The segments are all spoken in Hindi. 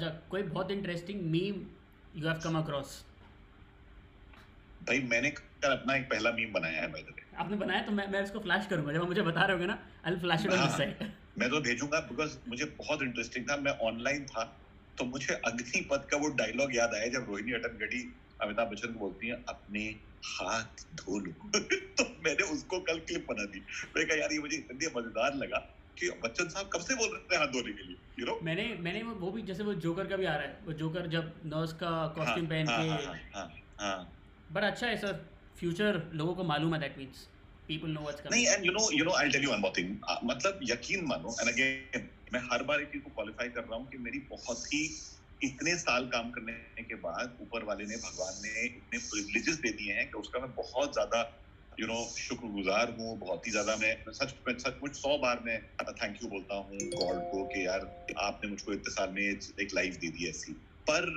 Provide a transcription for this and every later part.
अच्छा कोई बहुत interesting meme you have come across भाई मैंने कल अपना एक पहला मीम बनाया है भाई द आपने बनाया? तो मैं मैं इसको फ्लैश करूँगा। जब आप मुझे बता रहे होगे ना I will flash it on this side मैं तो भेजूँगा बिकॉज़ मुझे बहुत इंटरेस्टिंग था। मैं ऑनलाइन था तो मुझे अग्निपथ का वो डायलॉग याद आया जब रोहिणी अटनगढ़ी अमिताभ बच्चन को बोलती हैं अपने हाथ धो लो। तो मैंने उसको कल क्लिप बना दी। मैं कहा यार ये मुझे इतनी मज़ेदार लगा। कि बच्चन साहब कब से बोल रहे हैं हाथ धोने के लिए यू नो मैंने मैंने वो वो भी जैसे वो जोकर का भी आ रहा है वो जोकर जब नर्स का कॉस्ट्यूम पहन हाँ, के हाँ, हाँ, हाँ, बट अच्छा है सर फ्यूचर लोगों को मालूम है that means people know what's नहीं and you know you know I tell you one more thing मतलब यकीन मानो एंड अगेन मैं हर बार एक चीज़ को क्वालिफाई कर रहा हूँ कि मेरी बहुत ही इतने साल काम करने के बाद ऊपर वाले ने भगवान ने इतने प्रिविलेजेस दे दिए हैं कि उसका मैं बहुत ज़्यादा यू नो शुक्रगुजार हूँ, बहुत ही ज़्यादा मैं सच, में सचमुच सौ बार मैं थैंक यू बोलता हूँ गॉड को कि यार आपने मुझको इतने साल में एक लाइफ दे दी ऐसी। पर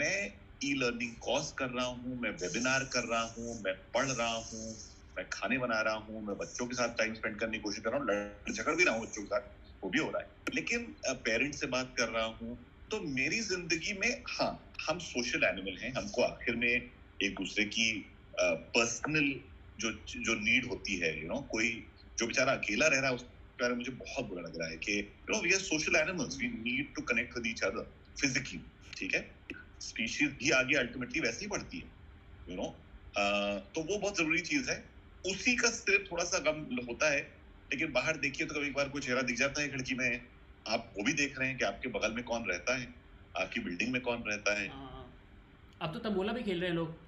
मैं ई लर्निंग कोर्स कर रहा हूँ, मैं वेबिनार कर रहा हूँ, मैं पढ़ रहा हूँ, मैं खाने बना रहा हूँ, मैं बच्चों के साथ टाइम स्पेंड करने की कोशिश कर रहा हूँ, लड़, झगड़ भी रहा हूँ बच्चों के साथ, वो भी हो रहा है। लेकिन पेरेंट्स से बात कर रहा हूँ तो मेरी ज़िंदगी में हाँ हम सोशल एनिमल हैं, हमको आखिर में एक दूसरे की पर्सनल जो जो नीड होती है यू नो कोई जो बेचारा अकेला रह रहा है उस बारे में मुझे बहुत बुरा लग रहा है कि you know we are social animals we need to connect with each other physically ठीक है? स्पीशीज भी आगे अल्टीमेटली वैसे ही बढ़ती है यू नो तो वो बहुत ज़रूरी चीज़ है। उसी का सिर्फ़ थोड़ा सा गम होता है लेकिन बाहर देखिए तो कभी एक बार कोई चेहरा दिख जाता है खिड़की में आप वो भी देख रहे हैं कि आपके बगल में कौन रहता है आपकी बिल्डिंग में कौन रहता है। हाँ, अब तो तंबोला भी खेल रहे हैं लोग।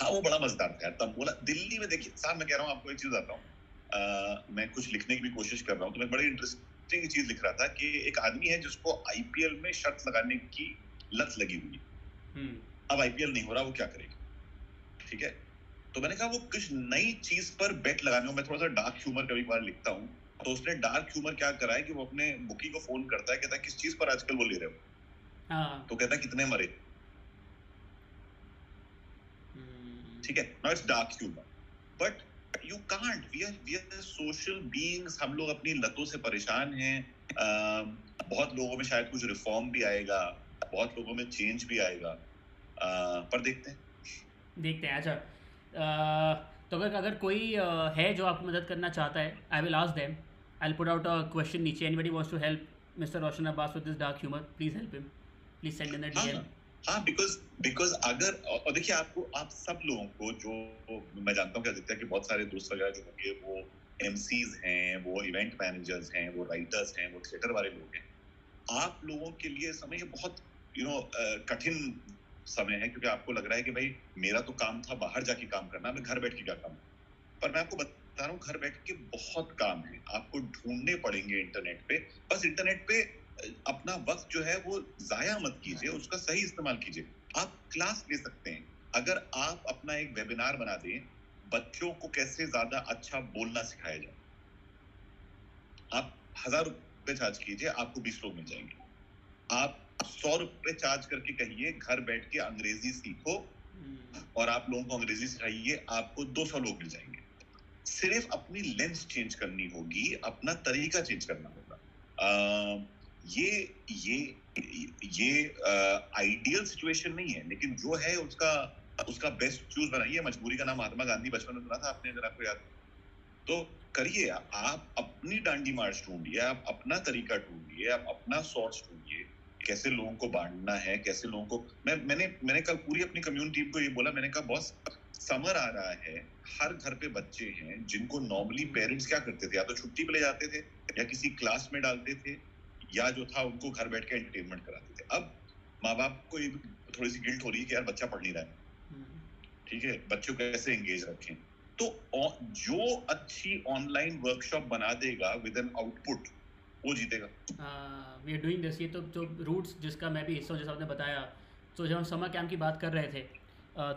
हाँ वो बड़ा मज़ेदार था तब बोला दिल्ली में देखिए साहब मैं कह रहा हूँ आपको एक चीज़ बताता हूँ। मैं कुछ लिखने की भी कोशिश कर रहा हूँ तो मैं बड़ी इंटरेस्टिंग चीज़ लिख रहा था कि एक आदमी है जिसको आईपीएल में शर्त लगाने की लत लगी हुई है। हम्म। अब आईपीएल नहीं हो रहा वो क्या करेगा? ठीक है? तो मैंने कहा वो कुछ नई चीज़ पर बेट लगाने को मैं थोड़ा सा डार्क ह्यूमर कभी बार लिखता हूँ। तो उसने डार्क ह्यूमर क्या करा है कि वो अपने बुकी को फ़ोन करता है कहता है किस चीज़ पर आजकल वो ले रहे हो? हाँ। तो कहता है कितने मरे? ठीक है now it's dark humour but you can't we are we are social beings हम लोग अपनी लतों से परेशान हैं। अम, बहुत लोगों में शायद कुछ रिफॉर्म भी आएगा बहुत लोगों में चेंज भी आएगा। अ, पर देखते हैं। देखते हैं अच्छा। तो अगर अगर कोई है जो आपकी मदद करना चाहता है I will ask them I put out a question नीचे. Anybody wants to help mister Roshan Abbas with this dark humour please help him please send in the DM हाँ बिकॉज़ बिकॉज़ अगर, और देखिए आपको, आप सब लोगों को जो, मैं जानता हूँ कि आदित्य के बहुत सारे दोस्त वगैरह जो होंगे, वो एमसीज हैं, वो इवेंट मैनेजर्स हैं, वो राइटर्स हैं, वो थिएटर वाले लोग हैं। आप लोगों के लिए समय ये बहुत यू नो कठिन समय है, क्योंकि आपको लग रहा है कि भाई, मेरा तो काम था बाहर जाके काम करना, मैं घर बैठ के क्या काम पर मैं आपको बता रहा हूँ, घर बैठ के बहुत काम है। आपको ढूँढने पड़ेंगे इंटरनेट पे। बस इंटरनेट पे अपना वक्त जो है वो जाया मत कीजिए, उसका सही इस्तेमाल कीजिए। आप क्लास ले सकते हैं। अगर आप अपना एक वेबिनार बना दें, बच्चों को कैसे ज़्यादा अच्छा बोलना सिखाया जाए। आप हज़ार रुपए चार्ज कीजिए, आपको बीस लोग मिल जाएँगे। आप सौ रुपए चार्ज करके कहिए, घर बैठ के अंग्रेज़ी सीखो और आप लोगों को अंग्रेज़ी सिखाइए, आपको 200 लोग मिल जाएँगे। सिर्फ़ अपनी लेंस चेंज करनी होगी, अपना तरीका चेंज करना होगा। ये ये ये आइडियल सिचुएशन नहीं है, लेकिन जो है उसका उसका बेस्ट चूज़ बनाइए। मजबूरी का नाम महात्मा गांधी बचपन में सुना था आपने, अगर आपको याद तो करिए, आप अपनी डांडी मार्च ढूंढिए, आप अपना तरीका ढूंढिए, आप अपना सोर्स ढूंढिए, कैसे लोगों को बांटना है, कैसे लोगों को, मैं, मैंने मैंने कल पूरी अपनी कम्युनिटी को ये बोला, मैंने कहा, बॉस, समर आ रहा है, हर घर पे बच्चे हैं, जिनको नॉर्मली पेरेंट्स क्या करते थे? या तो छुट्टी पे ले जाते थे, या किसी क्लास में डालते थे या जो था उनको घर बैठ के एंटरटेनमेंट कराते थे। अब माँ बाप को थोड़ी सी गिल्ट हो रही है कि यार बच्चा पढ़ नहीं रहा है। हम्म, ठीक है? बच्चों को कैसे एंगेज रखें? तो जो अच्छी ऑनलाइन वर्कशॉप बना देगा विद एन आउटपुट वो जीतेगा। वी आर डूइंग दिस ये तो जो रूट्स जिसका मैं भी हिस्सा हूँ जैसा आपने बताया। तो जब हम समर कैंप की बात कर रहे थे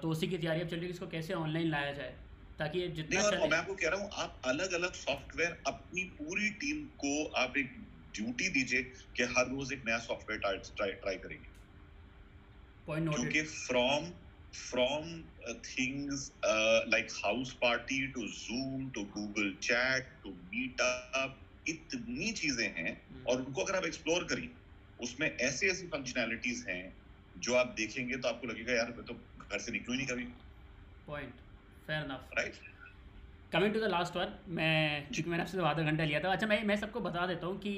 तो उसी की तैयारी अब चल रही है इसको कैसे ऑनलाइन लाया जाए ताकि ये जितना और मैं आपको कह रहा हूँ आप अलग अलग सॉफ्टवेयर अपनी पूरी टीम को आप एक ड्यूटी दीजिए कि हर रोज एक नया सॉफ्टवेयर ट्राई करेंगे। क्योंकि from from things like house party to Zoom to Google chat to meetup इतनी चीज़ें हैं और उनको अगर आप एक्सप्लोर करिए उसमें ऐसी ऐसी फंक्शनैलिटीज हैं जो आप देखेंगे तो आपको लगेगा यार मैं तो घर से निकलूं ही नहीं कभी. Point fair enough right coming to the last one मैं, चूँकि मैंने आपसे आधा घंटा लिया था। अच्छा मैं मैं सबको बता देता हूँ कि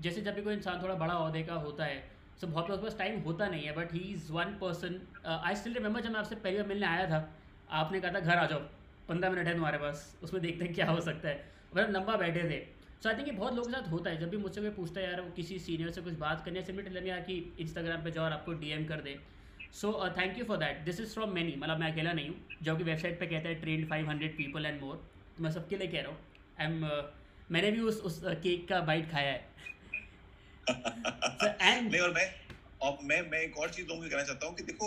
जैसे जब भी कोई इंसान थोड़ा बड़ा अहदे का होता है सो बहुत लोगों के पास टाइम होता नहीं है but he is one person I still remember जब मैं आपसे पहली बार मिलने आया था, आपने कहा था, घर आ जाओ, पंद्रह मिनट है तुम्हारे पास, उसमें देखते हैं क्या हो सकता है। मतलब लंबा बैठे थे। सो आई थिंक ये बहुत लोगों के साथ होता है, जब भी मुझसे कोई पूछता है, यार, वो किसी सीनियर से कुछ बात करने से मिनट यार कि इंस्टाग्राम पे जाओ और आपको डीएम कर दे। So thank you for that this is from many मतलब मैं अकेला नहीं हूँ। जो कि वेबसाइट पे कहता है trend five hundred people and more तो मैं सबके लिए कह रहा हूँ। आई एम मैंने भी उस उस केक uh, का बाइट खाया है। नहीं और मैं और मैं मैं एक और चीज़ लोगों कहना चाहता हूँ कि देखो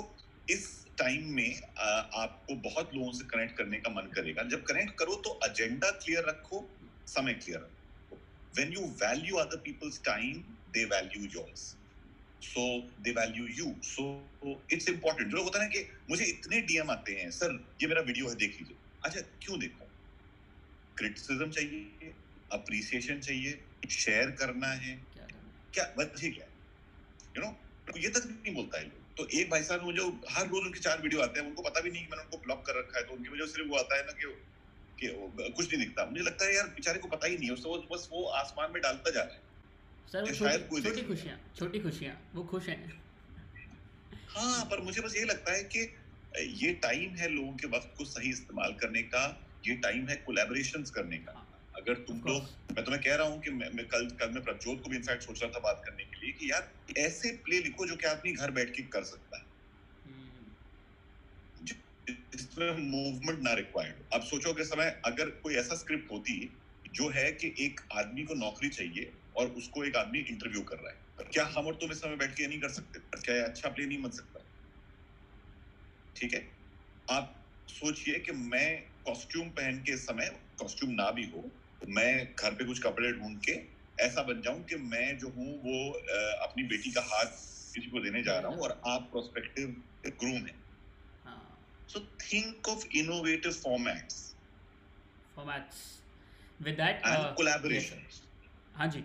इस टाइम में आपको बहुत लोगों से कनेक्ट करने का मन करेगा। जब कनेक्ट करो तो एजेंडा क्लियर रखो समय क्लियर रखो। When you value other people's time they value yours so they value you so it's important जो होता है कि मुझे इतने डीएम आते हैं सर ये मेरा वीडियो है देख लीजिए। अच्छा क्यों देखो? क्रिटिसिज्म चाहिए अप्रिसिएशन चाहिए शेयर करना है। क्या वजह क्या यू नो तो ये तक नहीं बोलता है लोग। तो एक भाई साहब मुझे हर रोज उनके चार वीडियो आते हैं उनको पता भी नहीं कि मैंने उनको ब्लॉक कर रखा है तो उनकी वजह सिर्फ़ वो आता है ना कि कि कुछ नहीं दिखता। मुझे लगता है यार बेचारे को पता ही नहीं है उसको बस वो आसमान में डालता जा रहा है। सर कोई छोटी खुशियाँ छोटी खुशियाँ वो खुश हैं। हाँ पर मुझे बस ये लगता है कि ये टाइम है लोगों के वक्त को सही इस्तेमाल करने का ये टाइम है कोलैबोरेशंस करने का। अगर तुम लोग मैं तुम्हें कह रहा हूँ कि मैं, मैं कल कल मैं प्रज्योत को भी इनफैक्ट सोच रहा था बात करने के लिए कि यार ऐसे प्ले लिखो जो कि आदमी घर बैठ के कर सकता है। इसमें मूवमेंट ना रिक्वायर्ड अब सोचो के समय अगर कोई ऐसा स्क्रिप्ट होती जो है कि एक आदमी को नौकरी चाहिए और उसको एक आदमी इंटरव्यू कर रहा है। क्या हम और तुम इस समय बैठ के नहीं कर सकते? क्या अच्छा प्ले नहीं बन सकता? ठीक है? आप सोचिए कि मैं कॉस्ट्यूम पहन के समय कॉस्ट्यूम ना भी हो मैं घर पे कुछ कपड़े ढूंढ के ऐसा बन जाऊँ कि मैं जो हूँ वो अपनी बेटी का हाथ किसी को देने जा रहा हूँ और आप प्रोस्पेक्टिव ग्रूम है। So think of innovative formats formats with that collaboration हाँ जी।